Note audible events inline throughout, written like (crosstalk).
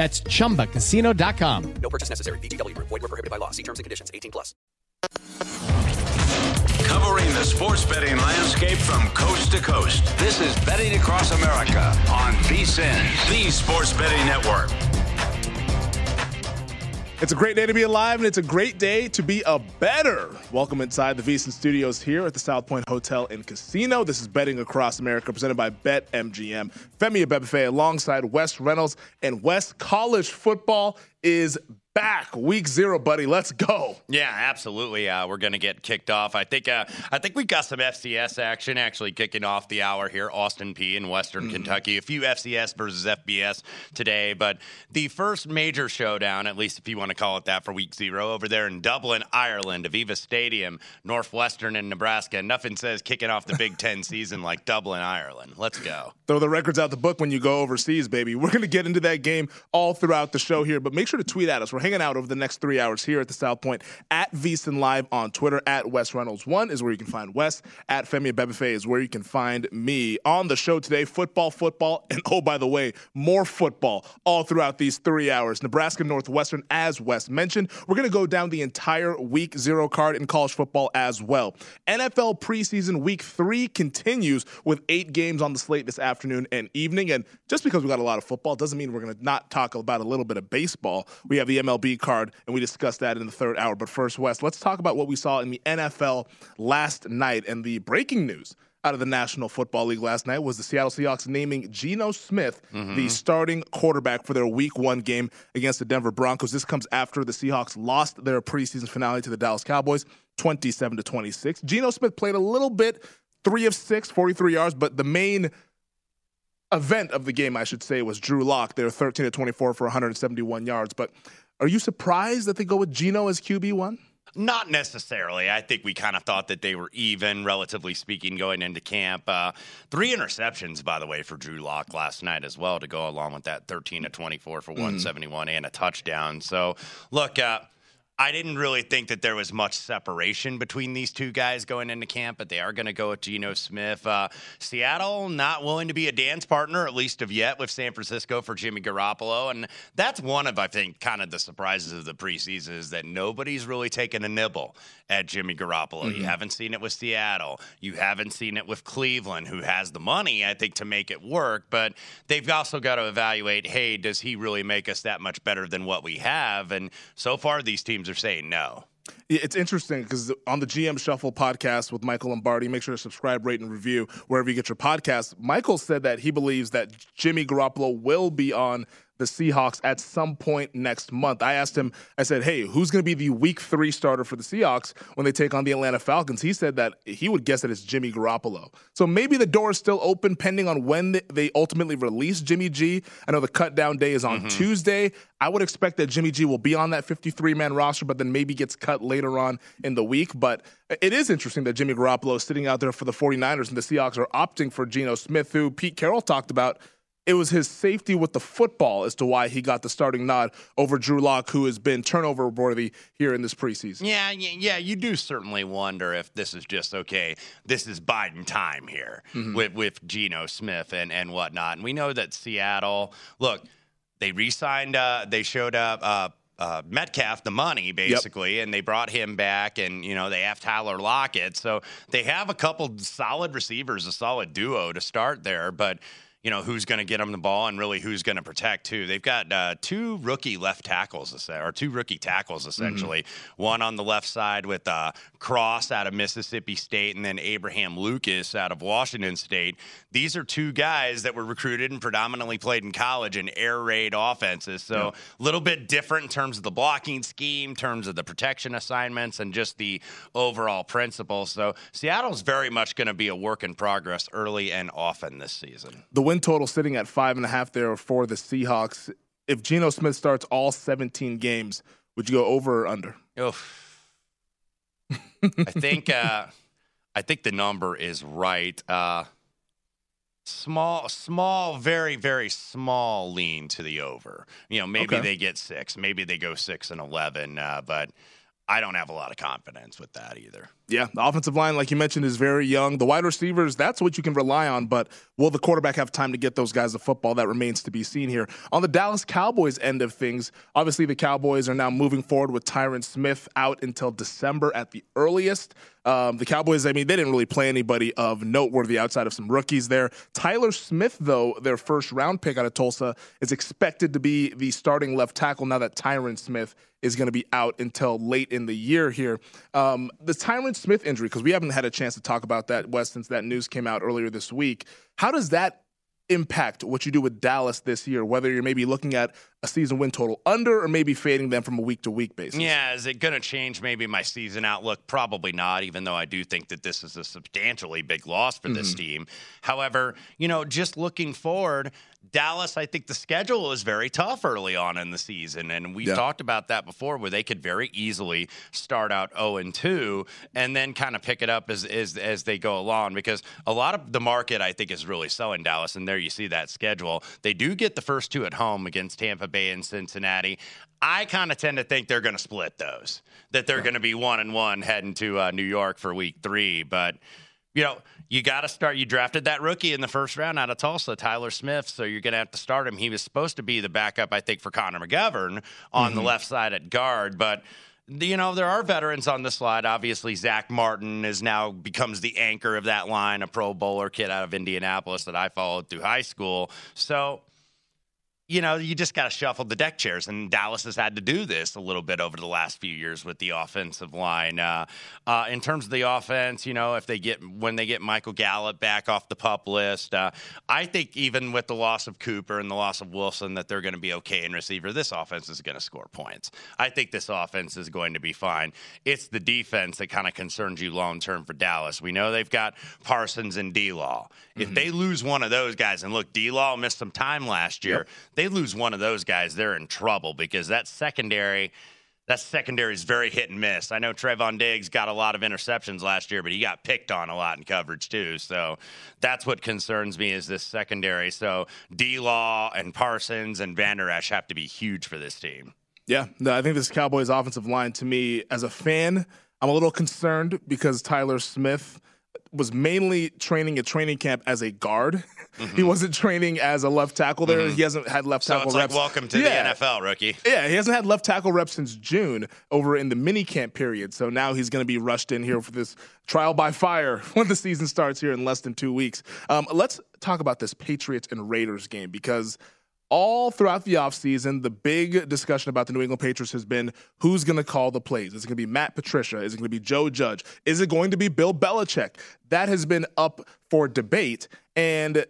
That's chumbacasino.com. No purchase necessary. VGW Group. Void were prohibited by law. See terms and conditions. 18 plus. Covering the sports betting landscape from coast to coast. This is Betting Across America on VSIN, the Sports Betting Network. It's a great day to be alive, and it's a great day to be a better. Welcome inside the VSIN Studios here at the South Point Hotel and Casino. This is Betting Across America, presented by BetMGM. Femi Abebefe alongside Wes Reynolds, and West College football is back. Week zero buddy. Let's go. Yeah absolutely. Uh, we're gonna get kicked off. I think uh, i think we got some fcs action actually kicking off the hour here. Austin Peay in western mm. kentucky. A few fcs versus fbs today but the first major showdown at least if you want to call it that for week zero over there in dublin ireland aviva stadium northwestern and nebraska. Nothing says kicking off the big ten season like dublin ireland. Let's go throw the records out the book when you go overseas baby (laughs) we're gonna get into that game all throughout the show here but make sure to tweet at us we're hanging out over the next three hours here at the South Point at VSIN Live on Twitter. At Wes Reynolds one is where you can find Wes. At Femi Abebefe is where you can find me on the show today. Football, football, and oh by the way, more football all throughout these three hours. Nebraska Northwestern, as Wes mentioned, we're going to go down the entire Week Zero card in college football as well. NFL preseason Week Three continues with eight games on the slate this afternoon and evening. And just because we got a lot of football doesn't mean we're going to not talk about a little bit of baseball. We have the MLB card and we discussed that in the third hour. But first, Wes, let's talk about what we saw in the NFL last night and the breaking news out of the National Football League last night was the Seattle Seahawks naming Geno Smith mm-hmm. the starting quarterback for their week one game against the Denver Broncos. This comes after the Seahawks lost their preseason finale to the Dallas Cowboys 27 to 26. Geno Smith played a little bit, three of six, 43 yards, but the main event of the game, I should say, was Drew Lock. They were 13 to 24 for 171 yards. But are you surprised that they go with Geno as QB1? Not necessarily. I think we kind of thought that they were even, relatively speaking, going into camp. Uh, three interceptions, by the way, for Drew Lock last night as well, to go along with that 13 to 24 for mm. 171 and a touchdown. So, look, uh, I didn't really think that there was much separation between these two guys going into camp, but they are going to go with Geno Smith. Uh, Seattle not willing to be a dance partner, at least of yet, with San Francisco for Jimmy Garoppolo, and that's one of I think kind of the surprises of the preseason is that nobody's really taken a nibble at Jimmy Garoppolo. Mm-hmm. You haven't seen it with Seattle. You haven't seen it with Cleveland, who has the money, I think, to make it work. But they've also got to evaluate, hey, does he really make us that much better than what we have? And so far, these teams are saying no. It's interesting because on the GM Shuffle podcast with Michael Lombardi, make sure to subscribe, rate, and review wherever you get your podcasts. Michael said that he believes that Jimmy Garoppolo will be on the Seahawks at some point next month. I asked him, I said, hey, who's going to be the week three starter for the Seahawks when they take on the Atlanta Falcons? He said that he would guess that it's Jimmy Garoppolo. So maybe the door is still open pending on when they ultimately release Jimmy G. I know the cut down day is on mm-hmm. Tuesday. I would expect that Jimmy G will be on that 53 man roster, but then maybe gets cut later on in the week. But it is interesting that Jimmy Garoppolo is sitting out there for the 49ers and the Seahawks are opting for Geno Smith, who Pete Carroll talked about it was his safety with the football as to why he got the starting nod over Drew Lock, who has been turnover worthy here in this preseason. Yeah, yeah, you do certainly wonder if this is just okay. This is biding time here mm-hmm. with with Geno Smith and and whatnot. And we know that Seattle. Look, they re-signed. Uh, they showed up. Uh, uh, Metcalf the money basically, yep. and they brought him back, and you know they have Tyler Lockett, so they have a couple solid receivers, a solid duo to start there, but you know who's going to get them the ball and really who's going to protect too. They've got uh, two rookie left tackles, or two rookie tackles essentially. Mm-hmm. One on the left side with uh, Cross out of Mississippi State, and then Abraham Lucas out of Washington State. These are two guys that were recruited and predominantly played in college in air raid offenses. So a yeah. little bit different in terms of the blocking scheme, in terms of the protection assignments, and just the overall principles. So Seattle's very much going to be a work in progress early and often this season. The win total sitting at five and a half there for the Seahawks. If Geno Smith starts all 17 games, would you go over or under? Oof. I think uh, (laughs) I think the number is right. Uh, small, small, very, very small lean to the over. You know, maybe okay. they get six, maybe they go six and eleven, uh, but I don't have a lot of confidence with that either. Yeah, the offensive line, like you mentioned, is very young. The wide receivers, that's what you can rely on, but will the quarterback have time to get those guys the football? That remains to be seen here. On the Dallas Cowboys end of things, obviously the Cowboys are now moving forward with Tyron Smith out until December at the earliest. Um, the Cowboys, I mean, they didn't really play anybody of noteworthy outside of some rookies there. Tyler Smith, though, their first round pick out of Tulsa, is expected to be the starting left tackle now that Tyron Smith is going to be out until late in the year here. Um, the Tyron Smith injury, because we haven't had a chance to talk about that, Wes, since that news came out earlier this week. How does that impact what you do with Dallas this year, whether you're maybe looking at a season win total under or maybe fading them from a week to week basis? Yeah, is it going to change maybe my season outlook? Probably not, even though I do think that this is a substantially big loss for mm-hmm. this team. However, you know, just looking forward, Dallas, I think the schedule is very tough early on in the season. And we've yeah. talked about that before where they could very easily start out 0 and 2 and then kind of pick it up as, as, as they go along because a lot of the market, I think, is really selling Dallas. And there you see that schedule. They do get the first two at home against Tampa Bay and Cincinnati. I kind of tend to think they're going to split those, that they're going to be one and one heading to uh, New York for week three. But you know, you got to start. You drafted that rookie in the first round out of Tulsa, Tyler Smith, so you're going to have to start him. He was supposed to be the backup, I think, for Connor McGovern on mm-hmm. the left side at guard, but you know there are veterans on the slide. Obviously, Zach Martin is now becomes the anchor of that line, a Pro Bowler kid out of Indianapolis that I followed through high school. So you know, you just got to shuffle the deck chairs, and Dallas has had to do this a little bit over the last few years with the offensive line. Uh, uh, in terms of the offense, you know, if they get when they get Michael Gallup back off the pup list, uh, I think even with the loss of Cooper and the loss of Wilson, that they're going to be okay in receiver. This offense is going to score points. I think this offense is going to be fine. It's the defense that kind of concerns you long term for Dallas. We know they've got Parsons and D Law. If mm-hmm. they lose one of those guys, and look, D Law missed some time last year. Yep they lose one of those guys, they're in trouble because that secondary that secondary is very hit and miss. I know Trevon Diggs got a lot of interceptions last year, but he got picked on a lot in coverage too. So that's what concerns me is this secondary. So D Law and Parsons and Vander Esch have to be huge for this team. Yeah, no, I think this Cowboys offensive line to me as a fan, I'm a little concerned because Tyler Smith was mainly training at training camp as a guard. (laughs) Mm-hmm. he wasn't training as a left tackle there. Mm-hmm. He hasn't had left so tackle reps. Welcome to yeah. the NFL, rookie. Yeah, he hasn't had left tackle reps since June over in the mini camp period. So now he's going to be rushed in here for this trial by fire (laughs) when the season starts here in less than two weeks. Um, let's talk about this Patriots and Raiders game because – all throughout the offseason, the big discussion about the New England Patriots has been who's going to call the plays. Is it going to be Matt Patricia? Is it going to be Joe Judge? Is it going to be Bill Belichick? That has been up for debate. And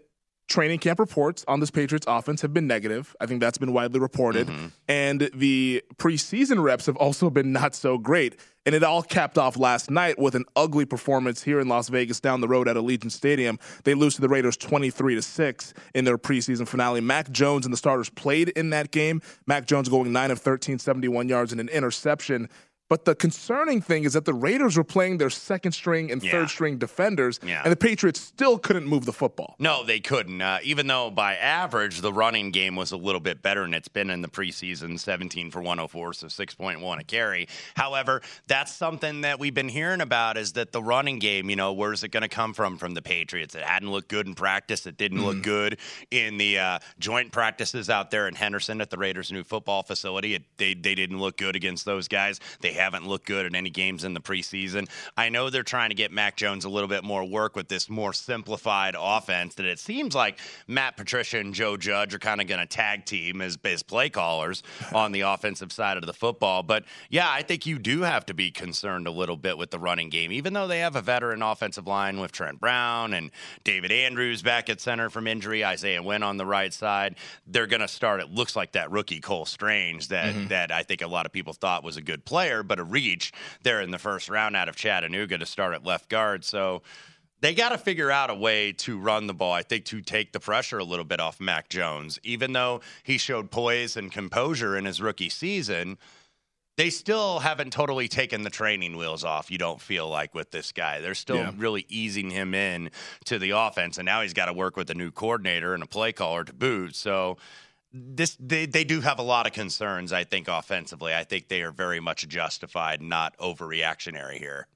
training camp reports on this Patriots offense have been negative. I think that's been widely reported. Mm-hmm. And the preseason reps have also been not so great. And it all capped off last night with an ugly performance here in Las Vegas down the road at Allegiant Stadium. They lose to the Raiders 23 to 6 in their preseason finale. Mac Jones and the starters played in that game. Mac Jones going 9 of 13, 71 yards and an interception. But the concerning thing is that the Raiders were playing their second string and Yeah. third string defenders, Yeah. and the Patriots still couldn't move the football. No, they couldn't. Uh, even though by average the running game was a little bit better, and it's been in the preseason 17 for 104, so 6.1 a carry. However, that's something that we've been hearing about is that the running game, you know, where's it going to come from from the Patriots? It hadn't looked good in practice. It didn't look good in the uh, joint practices out there in Henderson at the Raiders' new football facility. It, they, they didn't look good against those guys. They haven't looked good in any games in the preseason. I know they're trying to get Mac Jones a little bit more work with this more simplified offense that it seems like Matt Patricia and Joe Judge are kind of going to tag team as, as play callers (laughs) on the offensive side of the football. But yeah, I think you do have to be concerned a little bit with the running game, even though they have a veteran offensive line with Trent Brown and David Andrews back at center from injury, Isaiah Wynn on the right side. They're going to start. It looks like that rookie Cole Strange that mm-hmm. that I think a lot of people thought was a good player, but a reach there in the first round out of Chattanooga to start at left guard. So they got to figure out a way to run the ball, I think, to take the pressure a little bit off Mac Jones. Even though he showed poise and composure in his rookie season, they still haven't totally taken the training wheels off, you don't feel like, with this guy. They're still Yeah. really easing him in to the offense. And now he's got to work with a new coordinator and a play caller to boot. So this they, they do have a lot of concerns, I think, offensively. I think they are very much justified, not overreactionary here.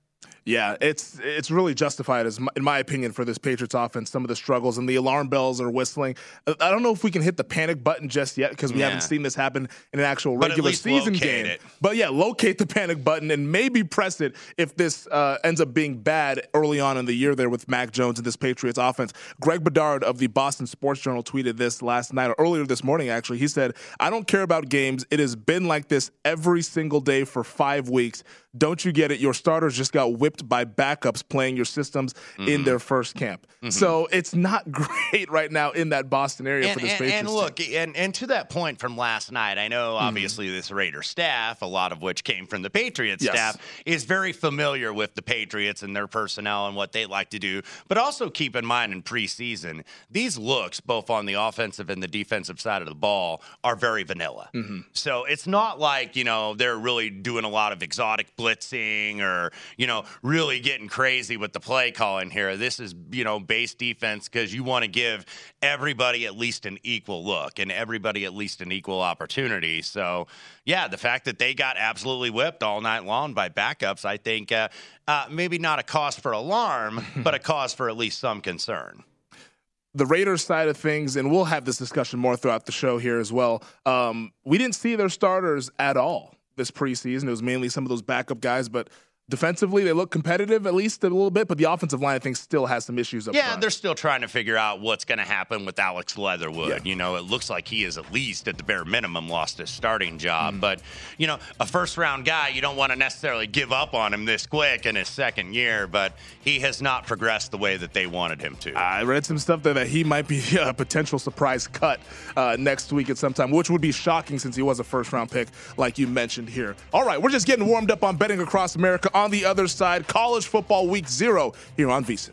Yeah, it's it's really justified, as my, in my opinion, for this Patriots offense. Some of the struggles and the alarm bells are whistling. I don't know if we can hit the panic button just yet because we Yeah. haven't seen this happen in an actual But regular season game. it. But yeah, locate the panic button and maybe press it if this uh, ends up being bad early on in the year there with Mac Jones and this Patriots offense. Greg Bedard of the Boston Sports Journal tweeted this last night or earlier this morning, actually. He said, I don't care about games. It has been like this every single day for five weeks. Don't you get it? Your starters just got whipped by backups playing your systems Mm-hmm. in their first camp. So it's not (laughs) great right now in that Boston area and, for this and, Patriots. and team. look, and, and to that point from last night, I know Mm-hmm. obviously this Raider staff, a lot of which came from the Patriots Yes. staff, is very familiar with the Patriots and their personnel and what they like to do. But also keep in mind in preseason, these looks, both on the offensive and the defensive side of the ball, are very vanilla. Mm-hmm. So it's not like, you know, they're really doing a lot of exotic blitzing or, you know, really getting crazy with the play calling here. This is, you know, base defense because you want to give everybody at least an equal look and everybody at least an equal opportunity. So, yeah, the fact that they got absolutely whipped all night long by backups, I think uh, uh, maybe not a cause for alarm, (laughs) but a cause for at least some concern. the Raiders side of things, and we'll have this discussion more throughout the show here as well. Um, we didn't see their starters at all this preseason. It was mainly some of those backup guys, but defensively they look competitive at least a little bit. But the offensive line, I think, still has some issues up Yeah, front. they're still trying to figure out what's going to happen with Alex Leatherwood. Yeah. You know, it looks like he is at least at the bare minimum lost his starting Mm-hmm. job. But, you know, a first round guy, you don't want to necessarily give up on him this quick in his second year, but he has not progressed the way that they wanted him to. I read some stuff there that he might be (laughs) a potential surprise cut uh, next week at some time, which would be shocking since he was a first round pick, like you mentioned here. All right, we're just getting warmed up on betting across America. On the other side, college football week zero here on VSiN.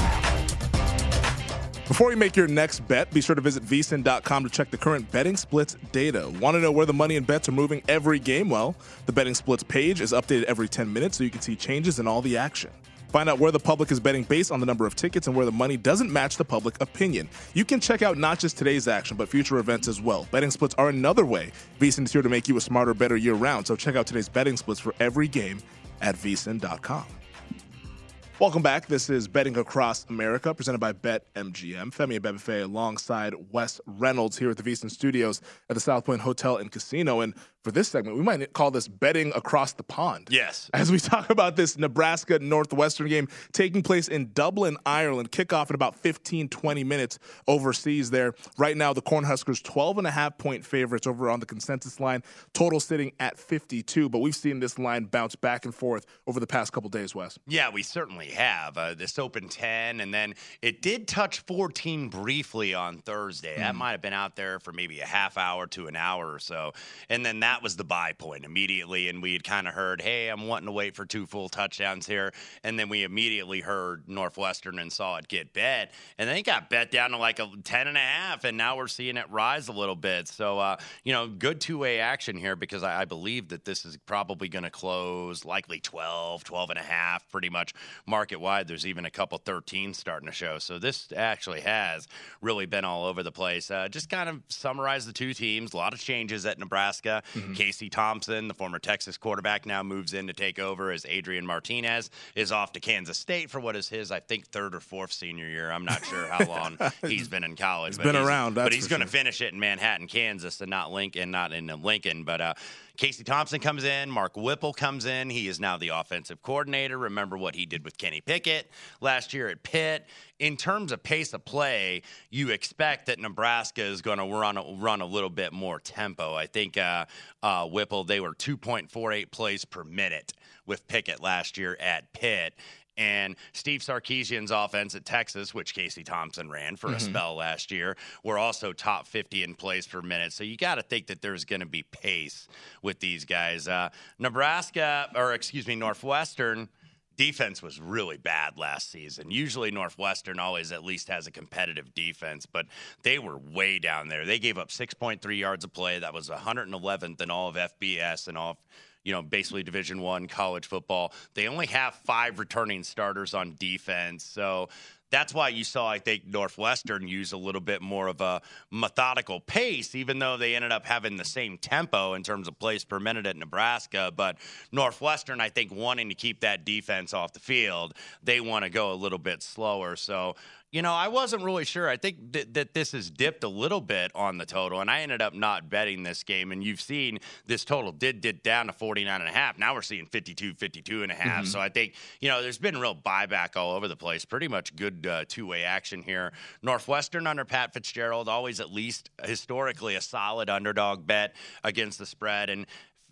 Before you make your next bet, be sure to visit vsin.com to check the current betting splits data. Want to know where the money and bets are moving every game? Well, the betting splits page is updated every 10 minutes so you can see changes in all the action. Find out where the public is betting based on the number of tickets and where the money doesn't match the public opinion. You can check out not just today's action, but future events as well. Betting splits are another way VSIN is here to make you a smarter, better year round. So check out today's betting splits for every game at vsin.com. Welcome back. This is Betting Across America, presented by BetMGM. Femi Abebefe alongside Wes Reynolds here at the VSiN Studios at the South Point Hotel and Casino. And for this segment, we might call this Betting Across the Pond. Yes. (laughs) As we talk about this Nebraska Northwestern game taking place in Dublin, Ireland, kickoff in about 15, 20 minutes overseas there. Right now, the Cornhuskers 12 and a half point favorites over on the consensus line, total sitting at 52. But we've seen this line bounce back and forth over the past couple days, Wes. Yeah, we certainly have. Uh, this opened 10, and then it did touch 14 briefly on Thursday. That might have been out there for maybe a half hour to an hour or so. And then that was the buy point immediately. And we had kind of heard, hey, I'm wanting to wait for two full touchdowns here. And then we immediately heard Northwestern and saw it get bet. And then it got bet down to like a 10 and a half. And now we're seeing it rise a little bit. So, uh, you know, good two way action here because I, I believe that this is probably going to close likely 12, 12 and a half, pretty much market wide. There's even a couple 13 starting to show. So this actually has really been all over the place. Uh, just kind of summarize the two teams. A lot of changes at Nebraska. Casey Thompson, the former Texas quarterback, now moves in to take over as Adrian Martinez is off to Kansas State for what is his, I think, third or fourth senior year. I'm not sure how long (laughs) he's been in college. He's but been around, but he's going to sure. finish it in Manhattan, Kansas, and not Lincoln, not in Lincoln. But uh, Casey Thompson comes in, Mark Whipple comes in. He is now the offensive coordinator. Remember what he did with Kenny Pickett last year at Pitt. In terms of pace of play, you expect that Nebraska is going to run a, run a little bit more tempo. I think uh, uh, Whipple they were 2.48 plays per minute with Pickett last year at Pitt. And Steve Sarkisian's offense at Texas, which Casey Thompson ran for a Mhm. spell last year, were also top 50 in plays per minute. So you got to think that there's going to be pace with these guys. Uh, Nebraska, or excuse me, Northwestern defense was really bad last season. Usually Northwestern always at least has a competitive defense, but they were way down there. They gave up 6.3 yards of play. That was 111th in all of FBS and all of, you know, basically Division 1 college football. They only have 5 returning starters on defense. So that's why you saw, I think, Northwestern use a little bit more of a methodical pace, even though they ended up having the same tempo in terms of plays per minute at Nebraska. But Northwestern, I think, wanting to keep that defense off the field, they want to go a little bit slower. So, You know, I wasn't really sure. I think th- that this has dipped a little bit on the total, and I ended up not betting this game. And you've seen this total did dip down to 49 and a half. Now we're seeing 52, 52 and a half. Mhm. So I think, you know, there's been real buyback all over the place. Pretty much good uh, two way action here. Northwestern under Pat Fitzgerald, always at least historically a solid underdog bet against the spread. And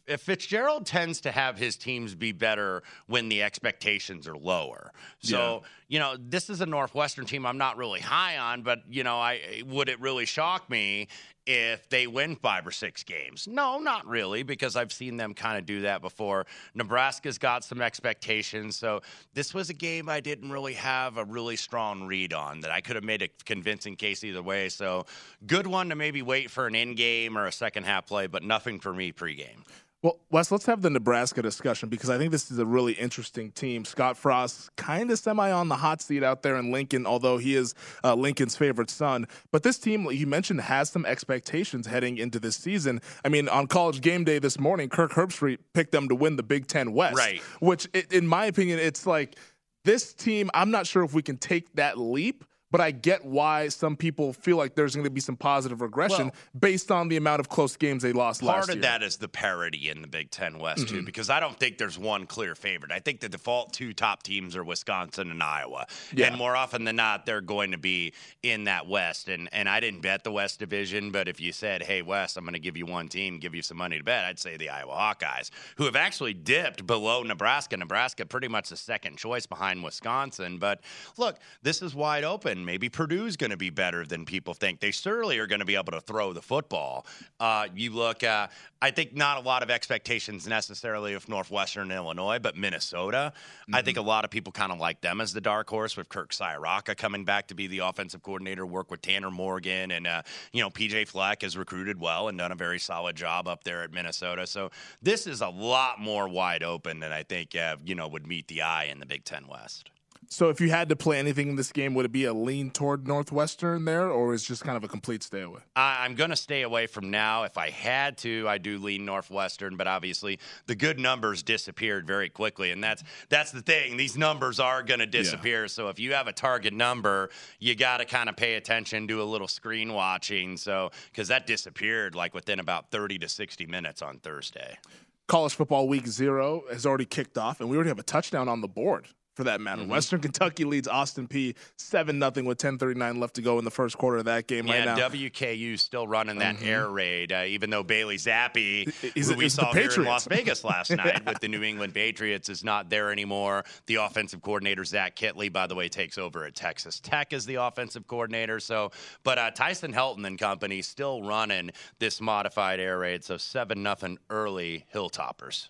if Fitzgerald tends to have his teams be better when the expectations are lower. So, you know, this is a Northwestern team I'm not really high on, but you know, I would it really shock me if they win five or six games? No, not really, because I've seen them kind of do that before. Nebraska's got some expectations, so this was a game I didn't really have a really strong read on that I could have made a convincing case either way. So, good one to maybe wait for an in game or a second half play, but nothing for me pregame. Well, Wes, let's have the Nebraska discussion because I think this is a really interesting team. Scott Frost, kind of semi on the hot seat out there in Lincoln, although he is uh, Lincoln's favorite son. But this team, you mentioned, has some expectations heading into this season. I mean, on college game day this morning, Kirk Herbstreit picked them to win the Big Ten West. Right. Which, in my opinion, it's like this team, I'm not sure if we can take that leap. But I get why some people feel like there's going to be some positive regression Well- based on the amount of close games they lost last year. Part of that is the parity in the Big Ten West too, Mhm. because I don't think there's one clear favorite. I think the default two top teams are Wisconsin and Iowa, Yeah. and more often than not, they're going to be in that West. And and I didn't bet the West Division, but if you said, "Hey West, I'm going to give you one team, give you some money to bet," I'd say the Iowa Hawkeyes, who have actually dipped below Nebraska. Nebraska pretty much the second choice behind Wisconsin. But look, this is wide open. Maybe Purdue's going to be better than people think. They certainly are going to be able to throw the football. Uh, you look, uh, I think not a lot of expectations necessarily of Northwestern Illinois, but Minnesota. I think a lot of people kind of like them as the dark horse with Kirk Ciarrocca coming back to be the offensive coordinator, work with Tanner Morgan, and uh, you know PJ Fleck has recruited well and done a very solid job up there at Minnesota. So this is a lot more wide open than I think uh, you know would meet the eye in the Big Ten West. So if you had to play anything in this game, would it be a lean toward Northwestern there, or is just kind of a complete stay away? I, I'm going to stay away from now. If I had to, I do lean Northwestern, but obviously the good numbers disappeared very quickly, and that's that's the thing. These numbers are going to disappear. So if you have a target number, you got to kind of pay attention, do a little screen watching. So because that disappeared like within about 30 to 60 minutes on Thursday. College football week zero has already kicked off, and we already have a touchdown on the board. For that matter, Mm-hmm. Western Kentucky leads Austin Peay seven nothing with ten thirty nine left to go in the first quarter of that game. Yeah, right now, WKU still running that Mhm. air raid, uh, even though Bailey Zappe, He's- who we saw here in. Las Vegas last (laughs) night with the New England Patriots, is not there anymore. The offensive coordinator Zach Kittley, by the way, takes over at Texas Tech as the offensive coordinator. So, but uh, Tyson Helton and company still running this modified air raid. So seven nothing early Hilltoppers.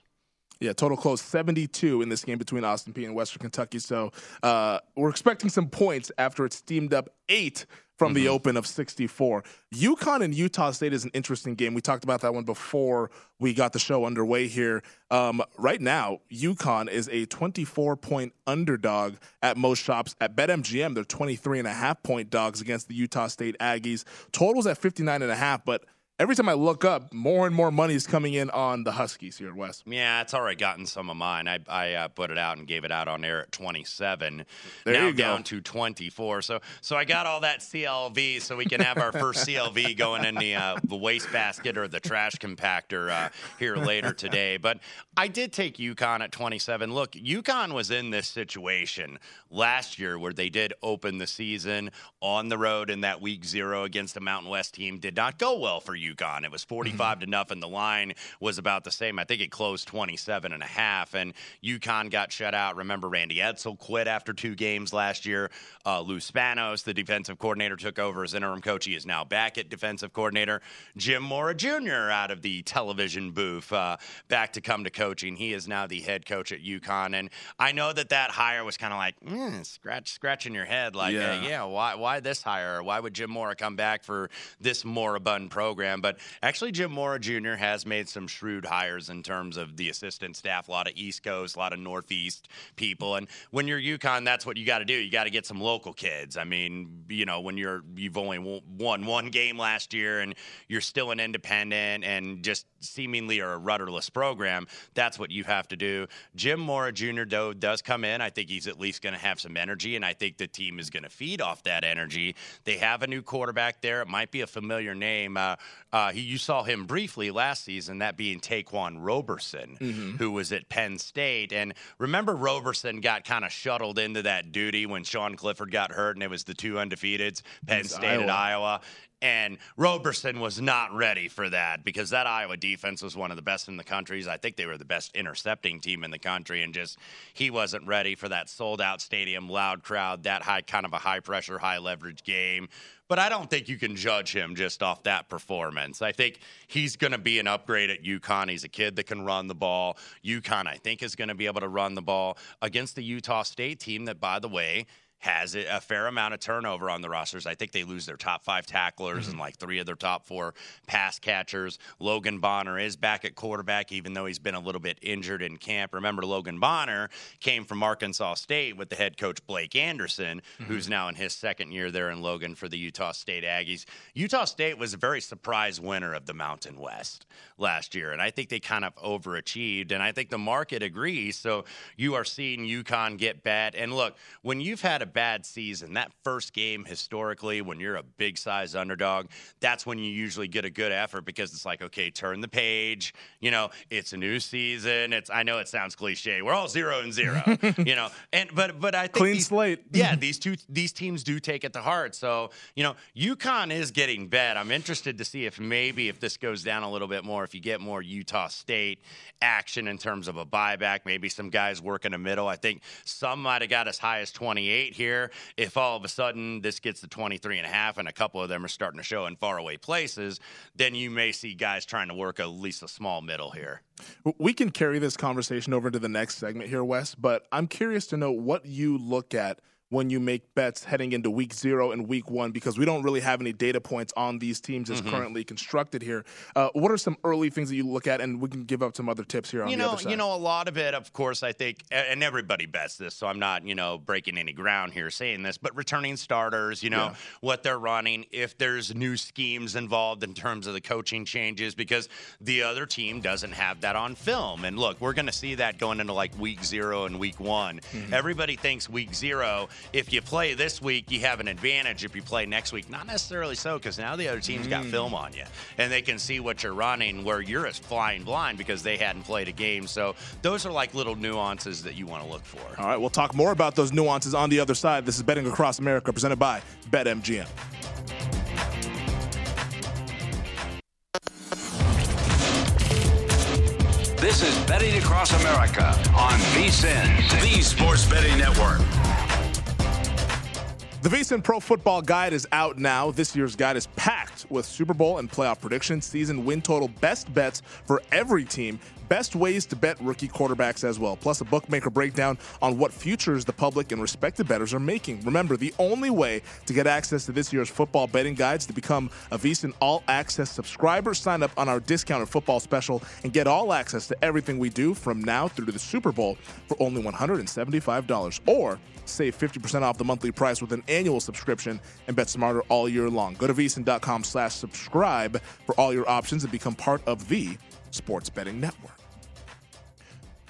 Yeah, total close 72 in this game between Austin Peay and Western Kentucky. So uh, we're expecting some points after it steamed up eight from the open of 64. UConn and Utah State is an interesting game. We talked about that one before we got the show underway here. Um, right now, UConn is a 24 point underdog at most shops. At BetMGM, they're 23 and a half point dogs against the Utah State Aggies. Totals at 59 and a half, but every time I look up, more and more money is coming in on the Huskies here at West. Yeah, it's already gotten some of mine. I, I uh, put it out and gave it out on air at 27. There now you go. down to 24. So so I got all that CLV so we can have our first CLV going in the uh, the wastebasket or the trash compactor uh, here later today. But I did take UConn at 27. Look, UConn was in this situation last year where they did open the season on the road in that week zero against the Mountain West team. Did not go well for UConn. It was 45 to nothing. The line was about the same. I think it closed 27 and a half, and UConn got shut out. Remember, Randy Edsall quit after two games last year. Uh, Lou Spanos, the defensive coordinator, took over as interim coach. He is now back at defensive coordinator. Jim Mora Jr. out of the television booth, uh, back to come to coaching. He is now the head coach at UConn, and I know that that hire was kind of like mm, scratch scratching your head, like, Yeah. yeah, yeah, why why this hire? Why would Jim Mora come back for this moribund program? But actually, Jim Mora Jr. has made some shrewd hires in terms of the assistant staff. A lot of East Coast, a lot of Northeast people. And when you're UConn, that's what you got to do. You got to get some local kids. I mean, you know, when you're you've only won one game last year and you're still an independent and just seemingly are a rudderless program, that's what you have to do. Jim Mora Jr. though does come in. I think he's at least going to have some energy, and I think the team is going to feed off that energy. They have a new quarterback there. It might be a familiar name. Uh, uh, he, you saw him briefly last season, that being Taquan Roberson, mm-hmm. who was at Penn State. And remember, Roberson got kind of shuttled into that duty when Sean Clifford got hurt, and it was the two undefeateds, Penn State Iowa. and Iowa. And Roberson was not ready for that because that Iowa defense was one of the best in the country. I think they were the best intercepting team in the country, and just he wasn't ready for that sold out stadium, loud crowd, that high kind of a high pressure, high leverage game. But I don't think you can judge him just off that performance. I think he's going to be an upgrade at UConn. He's a kid that can run the ball. UConn, I think, is going to be able to run the ball against the Utah State team that, by the way, has a fair amount of turnover on the rosters. I think they lose their top five tacklers mm-hmm. and like three of their top four pass catchers. Logan Bonner is back at quarterback, even though he's been a little bit injured in camp. Remember, Logan Bonner came from Arkansas State with the head coach Blake Anderson, mm-hmm. who's now in his second year there in Logan for the Utah State Aggies. Utah State was a very surprise winner of the Mountain West last year, and I think they kind of overachieved, and I think the market agrees. So you are seeing UConn get bad. And look, when you've had a bad season, that first game historically, when you're a big size underdog, that's when you usually get a good effort because it's like, okay, turn the page. You know, it's a new season. It's I know it sounds cliche. We're all zero and zero. (laughs) you know, and but but I think clean these, slate. yeah, these two these teams do take it to heart. So you know, UConn is getting bet. I'm interested to see if maybe if this goes down a little bit more, if you get more Utah State action in terms of a buyback, maybe some guys working a middle. I think some might have got as high as 28 here. If all of a sudden this gets to 23 and a half and a couple of them are starting to show in faraway places, then you may see guys trying to work at least a small middle here. We can carry this conversation over to the next segment here, Wes, but I'm curious to know what you look at when you make bets heading into week zero and week one because we don't really have any data points on these teams as mm-hmm. currently constructed here. Uh, what are some early things that you look at, and we can give up some other tips here on you the other side. You know, a lot of it, of course, I think, and everybody bets this, so I'm not, you know, breaking any ground here saying this, but returning starters, you know, yeah. what they're running, if there's new schemes involved in terms of the coaching changes, because the other team doesn't have that on film. And look, we're going to see that going into like week zero and week one. Mm-hmm. Everybody thinks week zero, if you play this week, you have an advantage. If you play next week, not necessarily so, because now the other team's mm. got film on you and they can see what you're running where you're as flying blind because they hadn't played a game. So those are like little nuances that you want to look for. All right, we'll talk more about those nuances on the other side. This is Betting Across America presented by BetMGM. This is Betting Across America on VSIN, the Sports Betting Network. The VSIN Pro Football Guide is out now. This year's guide is packed with Super Bowl and playoff predictions, season win total, best bets for every team, best ways to bet rookie quarterbacks as well, plus a bookmaker breakdown on what futures the public and respected bettors are making. Remember, the only way to get access to this year's football betting guides to become a VSIN All Access subscriber. Sign up on our discounted football special and get all access to everything we do from now through to the Super Bowl for only $175 or Save 50% off the monthly price with an annual subscription and bet smarter all year long. Go to vsin.com slash subscribe for all your options and become part of the Sports Betting Network.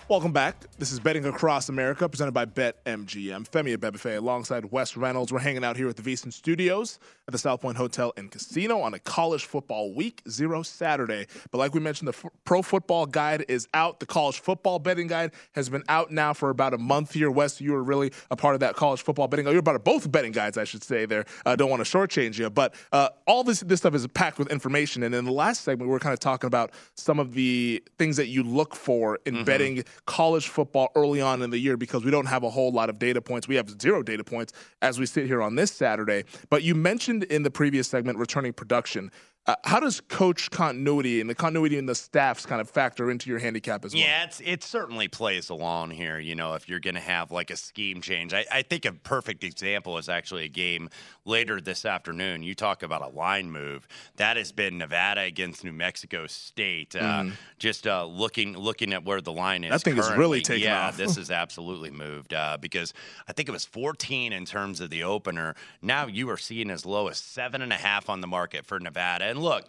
Welcome back. This is Betting Across America, presented by BetMGM. Femi Abebefe alongside Wes Reynolds. We're hanging out here at the VSIN Studios at the South Point Hotel and Casino on a college football week zero Saturday. But like we mentioned, the f- Pro Football Guide is out. The College Football Betting Guide has been out now for about a month here. Wes, you were really a part of that college football betting. You're about both betting guides, I should say. There, I uh, don't want to shortchange you, but uh, all this this stuff is packed with information. And in the last segment, we were kind of talking about some of the things that you look for in mm-hmm. betting college football early on in the year because we don't have a whole lot of data points. We have zero data points as we sit here on this Saturday. But you mentioned in the previous segment returning production. Uh, how does coach continuity and the continuity in the staffs kind of factor into your handicap as well? Yeah, it's it certainly plays along here. You know, if you're going to have like a scheme change, I, I think a perfect example is actually a game later this afternoon. You talk about a line move that has been Nevada against New Mexico State. Uh, Mhm. Just uh, looking looking at where the line is. That thing is currently, really taken yeah, off. this (laughs) is absolutely moved uh, because I think it was 14 in terms of the opener. Now you are seeing as low as seven and a half on the market for Nevada. And look,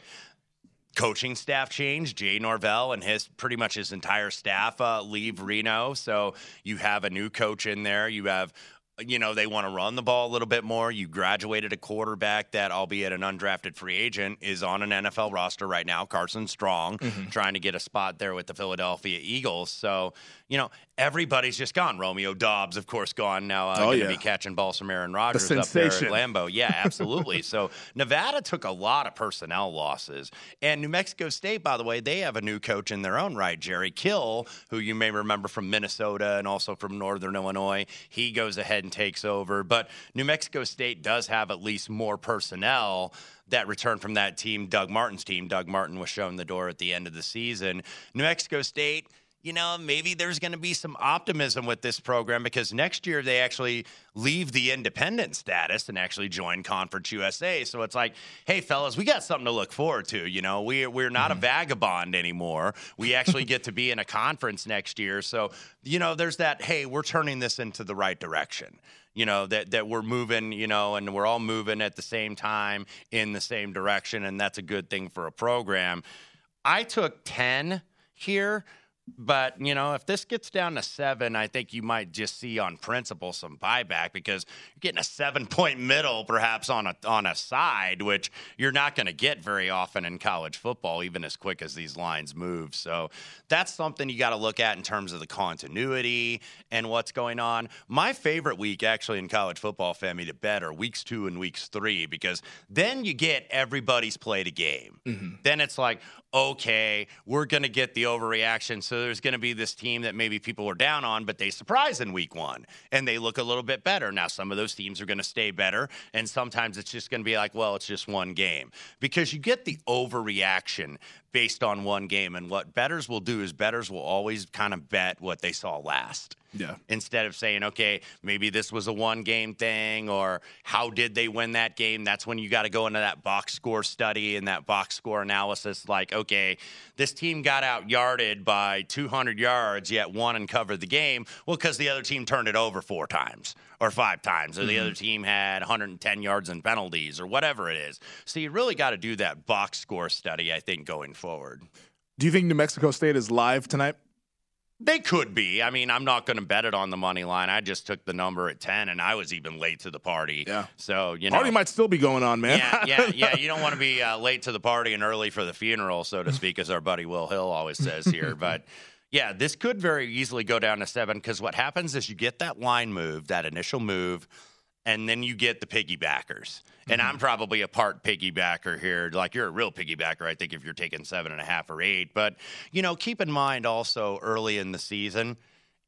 coaching staff change. Jay Norvell and his pretty much his entire staff uh, leave Reno. So you have a new coach in there. You have. You know, they want to run the ball a little bit more. You graduated a quarterback that, albeit an undrafted free agent, is on an NFL roster right now, Carson Strong, Mm-hmm. trying to get a spot there with the Philadelphia Eagles. So, you know, everybody's just gone. Romeo Doubs, of course, gone now. Uh, Oh, going to yeah. be catching balls from Aaron Rodgers up there at sensation. Lambeau. Yeah, (laughs) absolutely. so Nevada took a lot of personnel losses. And New Mexico State, by the way, they have a new coach in their own right, Jerry Kill, who you may remember from Minnesota and also from Northern Illinois. He goes ahead and takes over. But New Mexico State does have at least more personnel that return from that team, Doug Martin's team. Doug Martin was shown the door at the end of the season. New Mexico State you know, maybe there's going to be some optimism with this program because next year they actually leave the independent status and actually join Conference USA. So it's like, hey, fellas, we got something to look forward to. You know, we, we're not a mm-hmm. vagabond anymore. We actually get to be in a conference next year. So, you know, there's that, hey, we're turning this into the right direction. You know, that, that we're moving, you know, and we're all moving at the same time in the same direction. And that's a good thing for a program. I took 10 here. But, you know, if this gets down to seven, I think you might just see on principle some buyback because you're getting a seven point middle perhaps on a on a side, which you're not going to get very often in college football, even as quick as these lines move. So that's something you got to look at in terms of the continuity and what's going on. My favorite week actually in college football, Femi, to bet are weeks two and weeks three because then you get everybody's played a game. Mm-hmm. Then it's like, okay, we're going to get the overreaction. So there's going to be this team that maybe people were down on, but they surprise in week one and they look a little bit better. Now, some of those teams are going to stay better. And sometimes it's just going to be like, well, it's just one game because you get the overreaction based on one game. And what betters will do is betters will always kind of bet what they saw last Yeah. instead of saying, okay, maybe this was a one game thing or how did they win that game? That's when you got to go into that box score study and that box score analysis. Like, okay, this team got out yarded by 200 yards, yet won and covered the game. Well, because the other team turned it over four times or five times, or the Mm-hmm. other team had 110 yards in penalties or whatever it is. So you really got to do that box score study, I think, going forward. Do you think New Mexico State is live tonight? They could be. I mean, I'm not going to bet it on the money line. I just took the number at 10 and I was even late to the party. Yeah. So, you know. Party might still be going on, man. yeah, yeah, (laughs) yeah. You don't want to be uh, late to the party and early for the funeral, so to speak, as our buddy Will Hill always says here. (laughs) But yeah, this could very easily go down to seven because what happens is you get that line move, that initial move, and then you get the piggybackers. And I'm mm-hmm. probably a part piggybacker here. Like you're a real piggybacker, I think, if you're taking seven and a half or eight. But, you know, keep in mind also early in the season,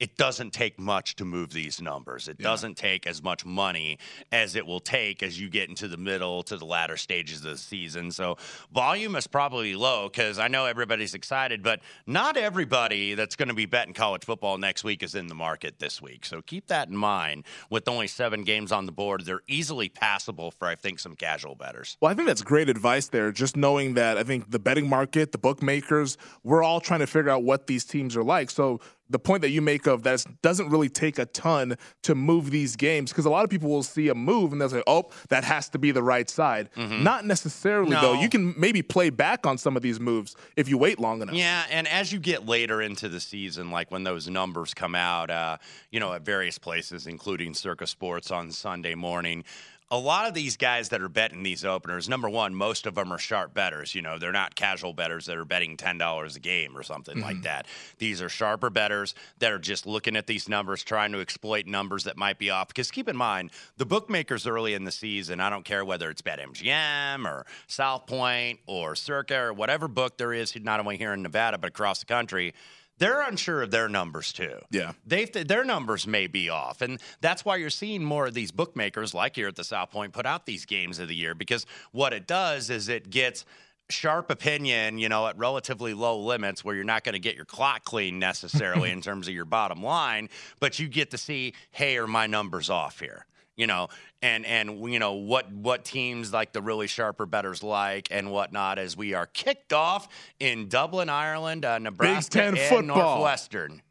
it doesn't take much to move these numbers. It doesn't take as much money as it will take as you get into the middle to the latter stages of the season. So volume is probably low because I know everybody's excited, but not everybody that's going to be betting college football next week is in the market this week. So keep that in mind. With only seven games on the board, they're easily passable for I think some casual betters. Well, I think that's great advice there. Just knowing that I think the betting market, the bookmakers, we're all trying to figure out what these teams are like. So the point that you make of that doesn't really take a ton to move these games because a lot of people will see a move and they'll say, "Oh, that has to be the right side." Not necessarily though. You can maybe play back on some of these moves if you wait long enough. Yeah, and as you get later into the season, like when those numbers come out, uh, you know, at various places, including Circa Sports on Sunday morning, a lot of these guys that are betting these openers, number one, most of them are sharp betters. You know, they're not casual betters that are betting ten dollars a game or something like mm-hmm. that. These are sharper betters that are just looking at these numbers, trying to exploit numbers that might be off. Because keep in mind, the bookmakers early in the season, I don't care whether it's BetMGM or South Point or Circa or whatever book there is, not only here in Nevada but across the country. They're unsure of their numbers too. Yeah. They've their numbers may be off, and that's why you're seeing more of these bookmakers, like here at the South Point, put out these games of the year because what it does is it gets sharp opinion, you know, at relatively low limits where you're not going to get your clock clean necessarily (laughs) in terms of your bottom line, but you get to see, hey, are my numbers off here? You know, and and you know what what teams like the really sharper betters like and whatnot as we are kicked off in Dublin, Ireland, uh, Nebraska, Ten and football. Northwestern.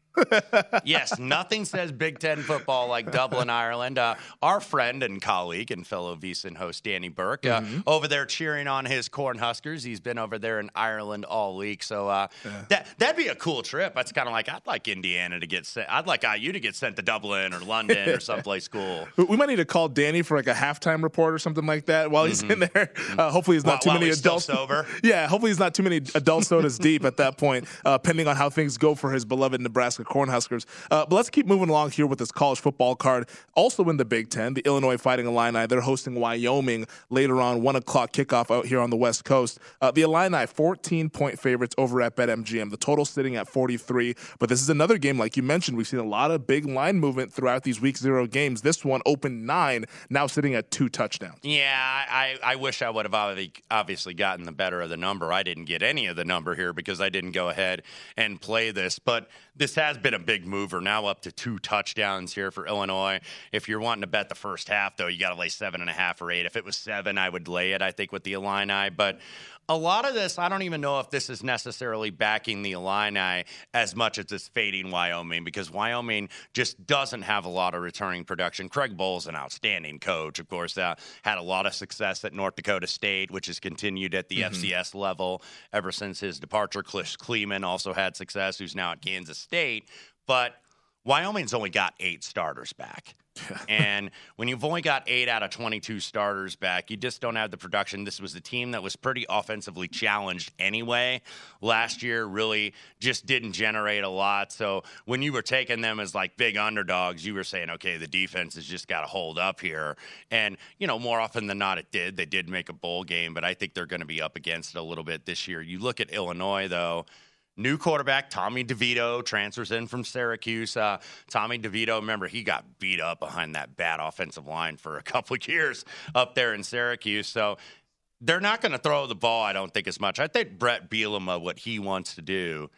Yes, nothing says Big Ten football like Dublin, Ireland. Uh, our friend and colleague and fellow VSiN host Danny Burke uh, Mhm. over there cheering on his Cornhuskers. He's been over there in Ireland all week, so uh, that that'd be a cool trip. That's kind of like I'd like Indiana to get sent. I'd like IU to get sent to Dublin or London or (laughs) someplace cool. We- might need to call Danny for like a halftime report or something like that while he's in there. Uh, hopefully, he's not While- too many adults. sober? (laughs) yeah, hopefully he's not too many adult (laughs) sodas deep at that point, uh, pending on how things go for his beloved Nebraska Cornhuskers. Uh, but let's keep moving along here with this college football card. Also in the Big Ten, the Illinois Fighting Illini. They're hosting Wyoming later on, one o'clock kickoff out here on the West Coast. Uh, the Illini, 14 point favorites over at BetMGM. The total sitting at 43. But this is another game, like you mentioned, we've seen a lot of big line movement throughout these week zero games. This one opened nine, now sitting at two touchdowns. Yeah, I, I wish I would have obviously gotten the better of the number. I didn't get any of the number here because I didn't go ahead and play this. But this has been a big mover. Now up to two touchdowns here for Illinois. If you're wanting to bet the first half, though, you got to lay seven and a half or eight. If it was seven, I would lay it. I think with the Illini, but. A lot of this, I don't even know if this is necessarily backing the Illini as much as it's fading Wyoming because Wyoming just doesn't have a lot of returning production. Craig Bohl, an outstanding coach, of course, uh, had a lot of success at North Dakota State, which has continued at the Mhm. FCS level ever since his departure. Cliff Klieman also had success, who's now at Kansas State. But Wyoming's only got eight starters back. (laughs) and when you've only got eight out of 22 starters back, you just don't have the production. This was the team that was pretty offensively challenged anyway. Last year, really just didn't generate a lot. So when you were taking them as like big underdogs, you were saying, okay, the defense has just got to hold up here. And, you know, more often than not, it did. They did make a bowl game, but I think they're going to be up against it a little bit this year. You look at Illinois, though. New quarterback Tommy DeVito transfers in from Syracuse. Uh, Tommy DeVito, remember he got beat up behind that bad offensive line for a (laughs) couple of years up there in Syracuse. So they're not going to throw the ball. I don't think as much. I think Bret Bielema, what he wants to do,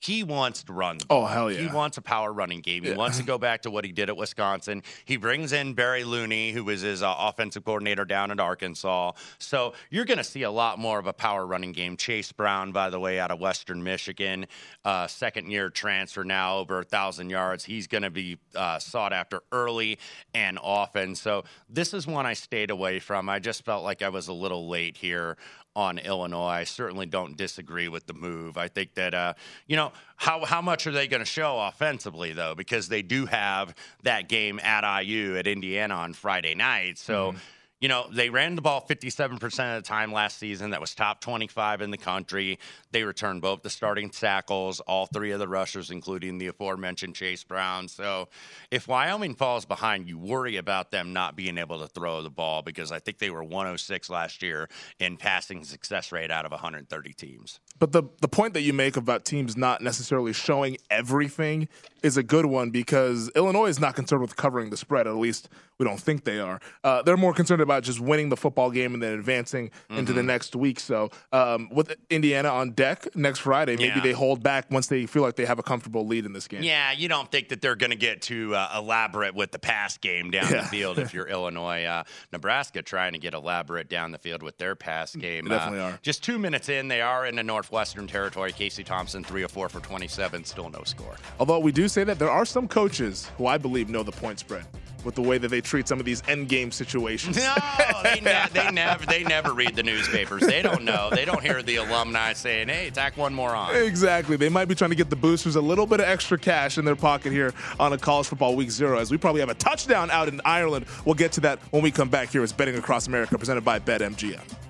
he wants to run. Oh, hell yeah! He wants a power running game. He Yeah. wants to go (laughs) back to what he did at Wisconsin. He brings in Barry Lunney, who was his uh, offensive coordinator down at Arkansas. So you're going to see a lot more of a power running game. Chase Brown, by the way, out of Western Michigan, uh, second year transfer now, over a thousand yards. He's going to be uh, sought after early and often. So this is one I stayed away from. I just felt like I was a little late here on Illinois. I certainly don't disagree with the move. I think that uh, you know how how much are they going to show offensively though, because they do have that game at IU at Indiana on Friday night. So. You know, they ran the ball 57% of the time last season. That was top 25 in the country. They returned both the starting tackles, all three of the rushers, including the aforementioned Chase Brown. So if Wyoming falls behind, you worry about them not being able to throw the ball because I think they were 106 last year in passing success rate out of 130 teams. But the the point that you make about teams not necessarily showing everything is a good one because Illinois is not concerned with covering the spread. At least we don't think they are. Uh, they're more concerned about just winning the football game and then advancing into the Mhm. next week. So um, with Indiana on deck next Friday, maybe Yeah. they hold back once they feel like they have a comfortable lead in this game. Yeah, you don't think that they're going to get too uh, elaborate with the pass game down the field if (laughs) you're Illinois. Uh, Nebraska trying to get elaborate down the field with their pass game. They definitely Uh, are. Just two minutes in, they are in the Northwestern territory. Casey Thompson, three or four for 27, still no score. Although we do say that there are some coaches who I believe know the point spread with the way that they treat some of these end game situations. No, they, (laughs) ne- they never they never read the newspapers. They don't know. They don't hear the alumni saying, "Hey, tack one more on." Exactly. They might be trying to get the boosters a little bit of extra cash in their pocket here on a college football week zero, as we probably have a touchdown out in Ireland. We'll get to that when we come back here. It's Betting Across America, presented by BetMGM.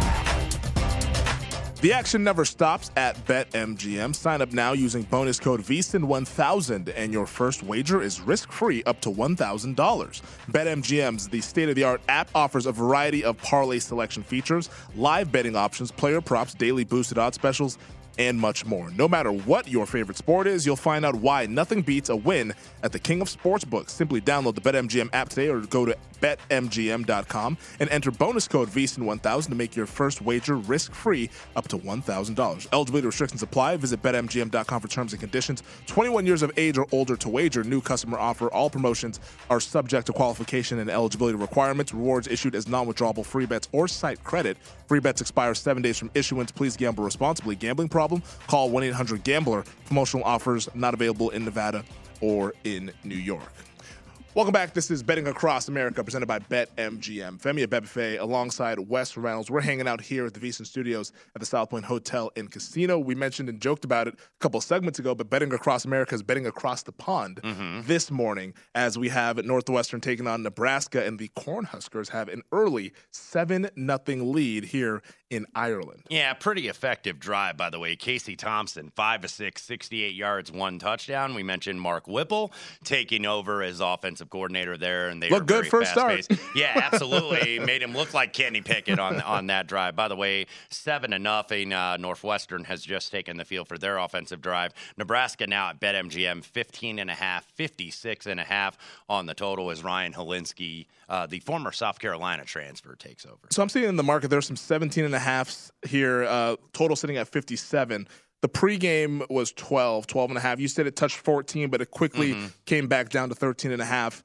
The action never stops at BetMGM. Sign up now using bonus code VSIN1000 and your first wager is risk-free up to $1,000. BetMGM's the state-of-the-art app offers a variety of parlay selection features, live betting options, player props, daily boosted odds specials, and much more. No matter what your favorite sport is, you'll find out why nothing beats a win at the King of Sportsbooks. Simply download the BetMGM app today or go to betmgm.com and enter bonus code VSIN1000 to make your first wager risk-free up to $1,000. Eligibility restrictions apply. Visit betmgm.com for terms and conditions. 21 years of age or older to wager. New customer offer. All promotions are subject to qualification and eligibility requirements. Rewards issued as non-withdrawable free bets or site credit. Free bets expire seven days from issuance. Please gamble responsibly. Gambling problem? Call 1-800-GAMBLER. Promotional offers not available in Nevada or in New York. Welcome back. This is Betting Across America, presented by BetMGM. Femi Abebefe alongside Wes Reynolds. We're hanging out here at the VSiN Studios at the South Point Hotel and Casino. We mentioned and joked about it a couple segments ago, but Betting Across America is betting across the pond mm-hmm. this morning as we have Northwestern taking on Nebraska, and the Cornhuskers have an early 7 nothing lead here in Ireland. Yeah, pretty effective drive, by the way. Casey Thompson, 5 to 6, 68 yards, one touchdown. We mentioned Mark Whipple taking over as offensive coordinator there, and they were good very first start. (laughs) Yeah, absolutely. Made him look like Kenny Pickett on on that drive. By the way, 7 to nothing. Uh, Northwestern has just taken the field for their offensive drive. Nebraska now at BetMGM, 15 and a half, 56 and a half on the total as Ryan Hilinski, uh, the former South Carolina transfer, takes over. So I'm seeing in the market there's some 17 and a halfs here, uh, total sitting at 57. The pregame was 12, 12 and a half. You said it touched 14, but it quickly Mm-hmm. came back down to 13 and a half.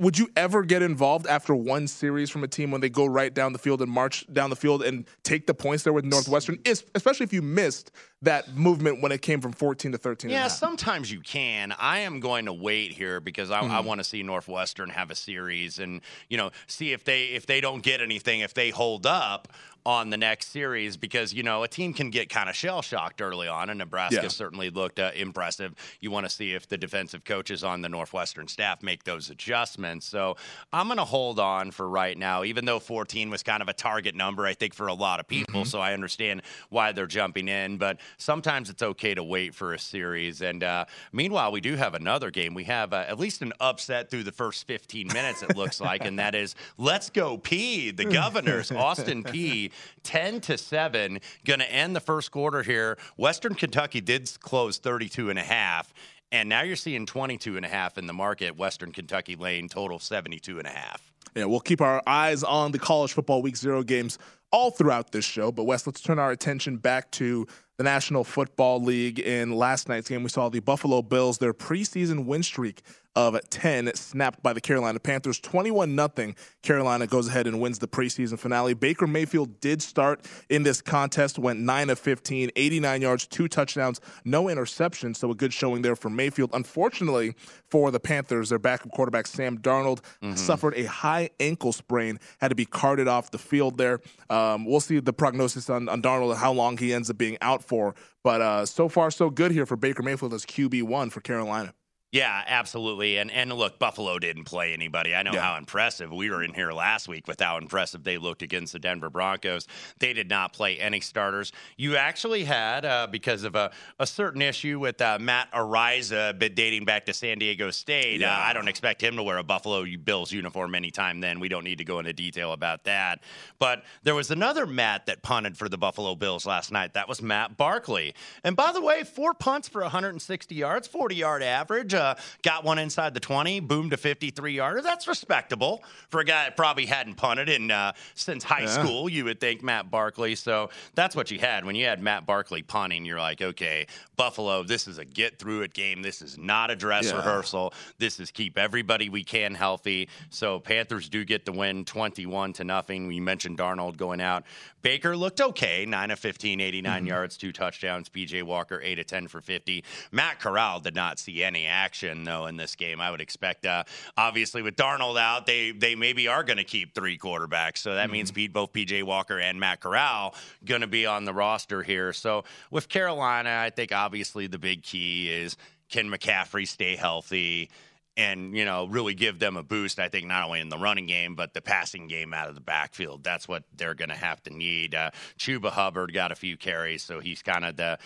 Would you ever get involved after one series from a team when they go right down the field and march down the field and take the points there with Northwestern, especially if you missed that movement when it came from 14 to 13 and a Yeah, sometimes you can. I am going to wait here because I, I Mhm. want to see Northwestern have a series and you know see if they if they don't get anything if they hold up on the next series because you know a team can get kind of shell shocked early on and Nebraska Yeah. certainly looked uh, impressive. You want to see if the defensive coaches on the Northwestern staff make those adjustments. So I'm going to hold on for right now, even though 14 was kind of a target number I think for a lot of people. Mm-hmm. So I understand why they're jumping in, but sometimes it's okay to wait for a series. And uh, meanwhile, we do have another game. We have uh, at least an upset through the first 15 minutes, it looks like, and that is Let's Go Peay, the (laughs) Governors, Austin Peay, 10 to 7, going to end the first quarter here. Western Kentucky did close 32 and a half. And now you're seeing 22 and a half in the market. Western Kentucky lane total 72 and a half. Yeah, we'll keep our eyes on the college football week zero games all throughout this show. But Wes, let's turn our attention back to the National Football League. In last night's game, we saw the Buffalo Bills, their preseason win streak of 10 snapped by the Carolina Panthers. 21 0. Carolina goes ahead and wins the preseason finale. Baker Mayfield did start in this contest, went 9 of 15, 89 yards, two touchdowns, no interceptions. So a good showing there for Mayfield. Unfortunately for the Panthers, their backup quarterback, Sam Darnold, mm-hmm. suffered a high ankle sprain, had to be carted off the field there. Um, we'll see the prognosis on, on Darnold and how long he ends up being out for. But uh, so far, so good here for Baker Mayfield as QB1 for Carolina. Yeah, absolutely. And and look, Buffalo didn't play anybody. I know yeah. how impressive we were in here last week with how impressive they looked against the Denver Broncos. They did not play any starters. You actually had uh, because of a, a certain issue with uh, Matt Araiza, but dating back to San Diego State. Yeah. Uh, I don't expect him to wear a Buffalo Bills uniform anytime. Then we don't need to go into detail about that. But there was another Matt that punted for the Buffalo Bills last night. That was Matt Barkley. And by the way, four punts for 160 yards, 40 yard average uh, got one inside the 20, boomed to 53 yarder. That's respectable for a guy that probably hadn't punted in uh, since high yeah. school. You would think Matt Barkley. So that's what you had when you had Matt Barkley punting. You're like, okay, Buffalo, this is a get through it game. This is not a dress yeah. rehearsal. This is keep everybody we can healthy. So Panthers do get the win, 21 to nothing. We mentioned Darnold going out. Baker looked okay, 9 of 15, 89 mm-hmm. yards, two touchdowns. PJ Walker, 8 of 10 for 50. Matt Corral did not see any action, though, in this game. I would expect, uh, obviously, with Darnold out, they, they maybe are going to keep three quarterbacks. So that mm-hmm. means both PJ Walker and Matt Corral going to be on the roster here. So with Carolina, I think obviously the big key is can McCaffrey stay healthy? and you know really give them a boost. I think not only in the running game but the passing game out of the backfield. That's what they're going to have to need. Uh, Chuba Hubbard got a few carries, so he's kind of the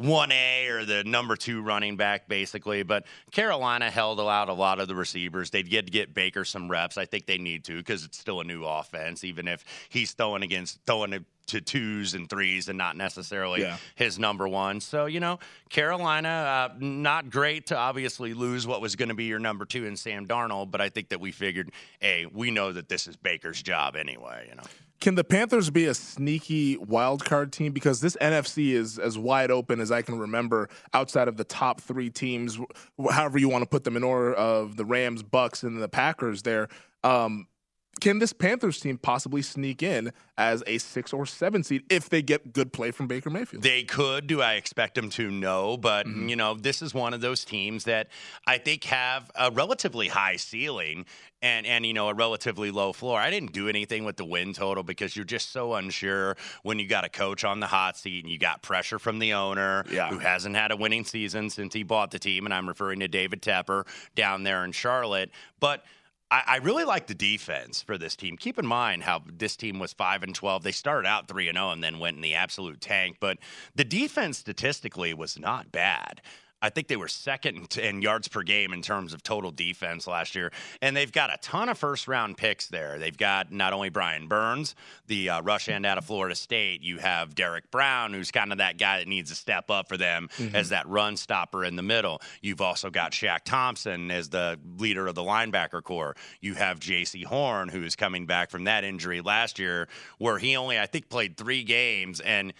1A or the number two running back, basically. But Carolina held out a lot of the receivers. They'd get to get Baker some reps. I think they need to because it's still a new offense, even if he's throwing against throwing to twos and threes and not necessarily yeah. his number one. So, you know, Carolina, uh, not great to obviously lose what was going to be your number two in Sam Darnold, but I think that we figured, hey, we know that this is Baker's job anyway, you know. Can the Panthers be a sneaky wild card team? Because this NFC is as wide open as I can remember outside of the top three teams, however you want to put them in order of the Rams, Bucks, and the Packers there. Um, can this Panthers team possibly sneak in as a six or seven seed if they get good play from Baker Mayfield? They could. Do I expect them to? No. But, mm-hmm. you know, this is one of those teams that I think have a relatively high ceiling and, and, you know, a relatively low floor. I didn't do anything with the win total because you're just so unsure when you got a coach on the hot seat and you got pressure from the owner yeah. who hasn't had a winning season since he bought the team. And I'm referring to David Tepper down there in Charlotte. But – I, I really like the defense for this team. Keep in mind how this team was five and twelve. They started out three and zero oh and then went in the absolute tank. But the defense statistically was not bad. I think they were second in yards per game in terms of total defense last year. And they've got a ton of first round picks there. They've got not only Brian Burns, the uh, rush end out of Florida State, you have Derrick Brown, who's kind of that guy that needs to step up for them mm-hmm. as that run stopper in the middle. You've also got Shaq Thompson as the leader of the linebacker corps. You have Jaycee Horn, who's coming back from that injury last year, where he only, I think, played three games. And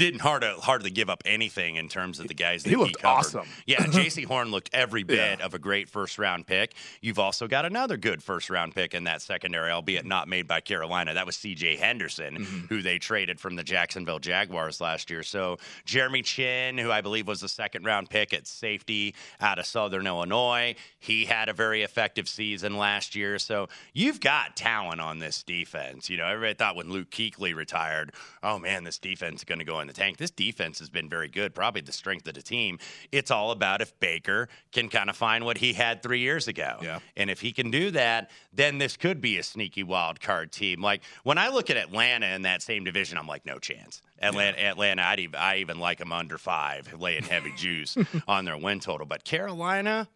didn't hard hardly give up anything in terms of the guys that he, looked he covered. awesome. Yeah, (laughs) Jaycee Horn looked every bit yeah. of a great first round pick. You've also got another good first round pick in that secondary, albeit not made by Carolina. That was C.J. Henderson, mm-hmm. who they traded from the Jacksonville Jaguars last year. So Jeremy Chinn, who I believe was the second round pick at safety out of Southern Illinois, he had a very effective season last year. So you've got talent on this defense. You know, everybody thought when Luke Kuechly retired, oh man, this defense is going to go in the tank. This defense has been very good, probably the strength of the team. It's all about if Baker can kind of find what he had three years ago. Yeah. And if he can do that, then this could be a sneaky wild card team. Like when I look at Atlanta in that same division, I'm like, no chance. Atlanta, Atlanta I'd even, I even like them under five, laying heavy (laughs) juice on their win total. But Carolina,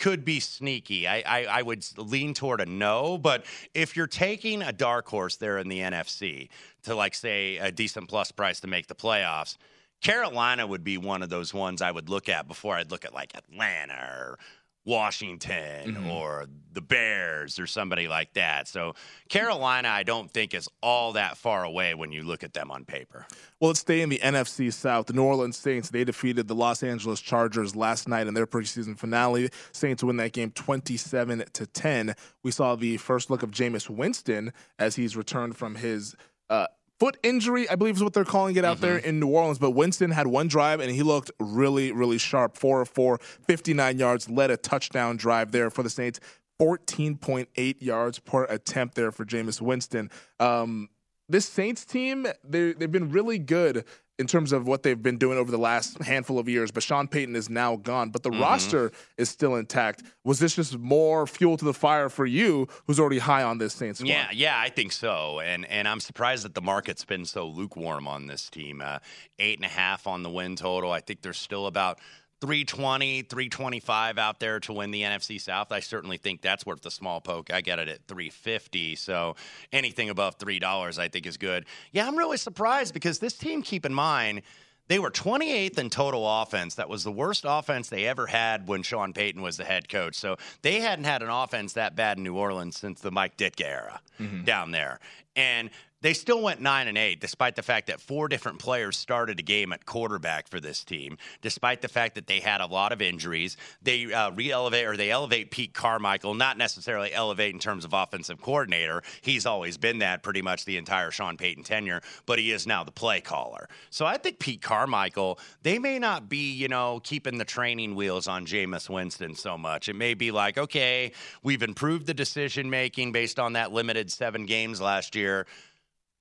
could be sneaky. I, I, I, would lean toward a no, but if you're taking a dark horse there in the NFC to like say a decent plus price to make the playoffs, Carolina would be one of those ones I would look at before I'd look at like Atlanta or Washington mm-hmm. or the Bears or somebody like that. So Carolina, I don't think is all that far away when you look at them on paper. Well, let's stay in the NFC South. The New Orleans Saints, they defeated the Los Angeles Chargers last night in their preseason finale. Saints win that game 27 to 10. We saw the first look of Jameis Winston as he's returned from his uh, foot injury, I believe is what they're calling it out mm-hmm. there in New Orleans. But Winston had one drive and he looked really, really sharp. Four of four, 59 yards, led a touchdown drive there for the Saints. 14.8 yards per attempt there for Jameis Winston. Um, this Saints team, they've been really good in terms of what they've been doing over the last handful of years. But Sean Payton is now gone, but the mm-hmm. roster is still intact. Was this just more fuel to the fire for you, who's already high on this Saints? Squad? Yeah, yeah, I think so. And and I'm surprised that the market's been so lukewarm on this team. Uh, eight and a half on the win total. I think there's still about 320, 325 out there to win the NFC South. I certainly think that's worth the small poke. I get it at 350. So anything above $3 I think is good. Yeah, I'm really surprised because this team, keep in mind, they were 28th in total offense. That was the worst offense they ever had when Sean Payton was the head coach. So they hadn't had an offense that bad in New Orleans since the Mike Ditka era mm-hmm. down there. And they still went nine and eight, despite the fact that four different players started a game at quarterback for this team. Despite the fact that they had a lot of injuries, they uh, re-elevate or they elevate Pete Carmichael, not necessarily elevate in terms of offensive coordinator. He's always been that pretty much the entire Sean Payton tenure, but he is now the play caller. So I think Pete Carmichael, they may not be, you know, keeping the training wheels on Jameis Winston so much. It may be like, okay, we've improved the decision making based on that limited seven games last year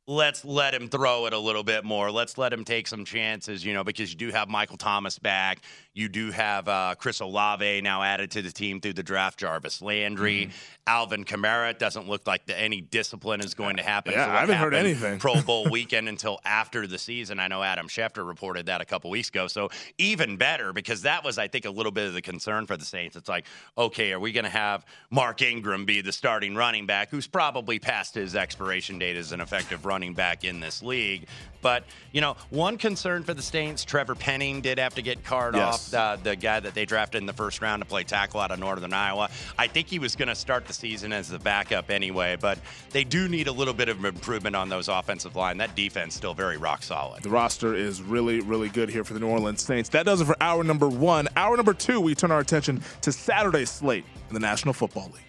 let's let him throw it a little bit more. Let's let him take some chances, you know, because you do have Michael Thomas back. You do have uh, Chris Olave now added to the team through the draft. Jarvis Landry, mm-hmm. Alvin Kamara. It doesn't look like the, any discipline is going to happen. Yeah, I haven't heard anything. Pro Bowl (laughs) weekend until after the season. I know Adam Schefter reported that a couple weeks ago. So even better because that was, I think, a little bit of the concern for the Saints. It's like, okay, are we going to have Mark Ingram be the starting running back, who's probably past his expiration date as an effective running back in this league? But you know, one concern for the Saints, Trevor Penning did have to get card yes. off. Uh, the guy that they drafted in the first round to play tackle out of Northern Iowa. I think he was going to start the season as the backup anyway, but they do need a little bit of improvement on those offensive line. That defense still very rock solid. The roster is really, really good here for the New Orleans Saints. That does it for hour number one. Hour number two, we turn our attention to Saturday's slate in the National Football League.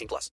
18 plus.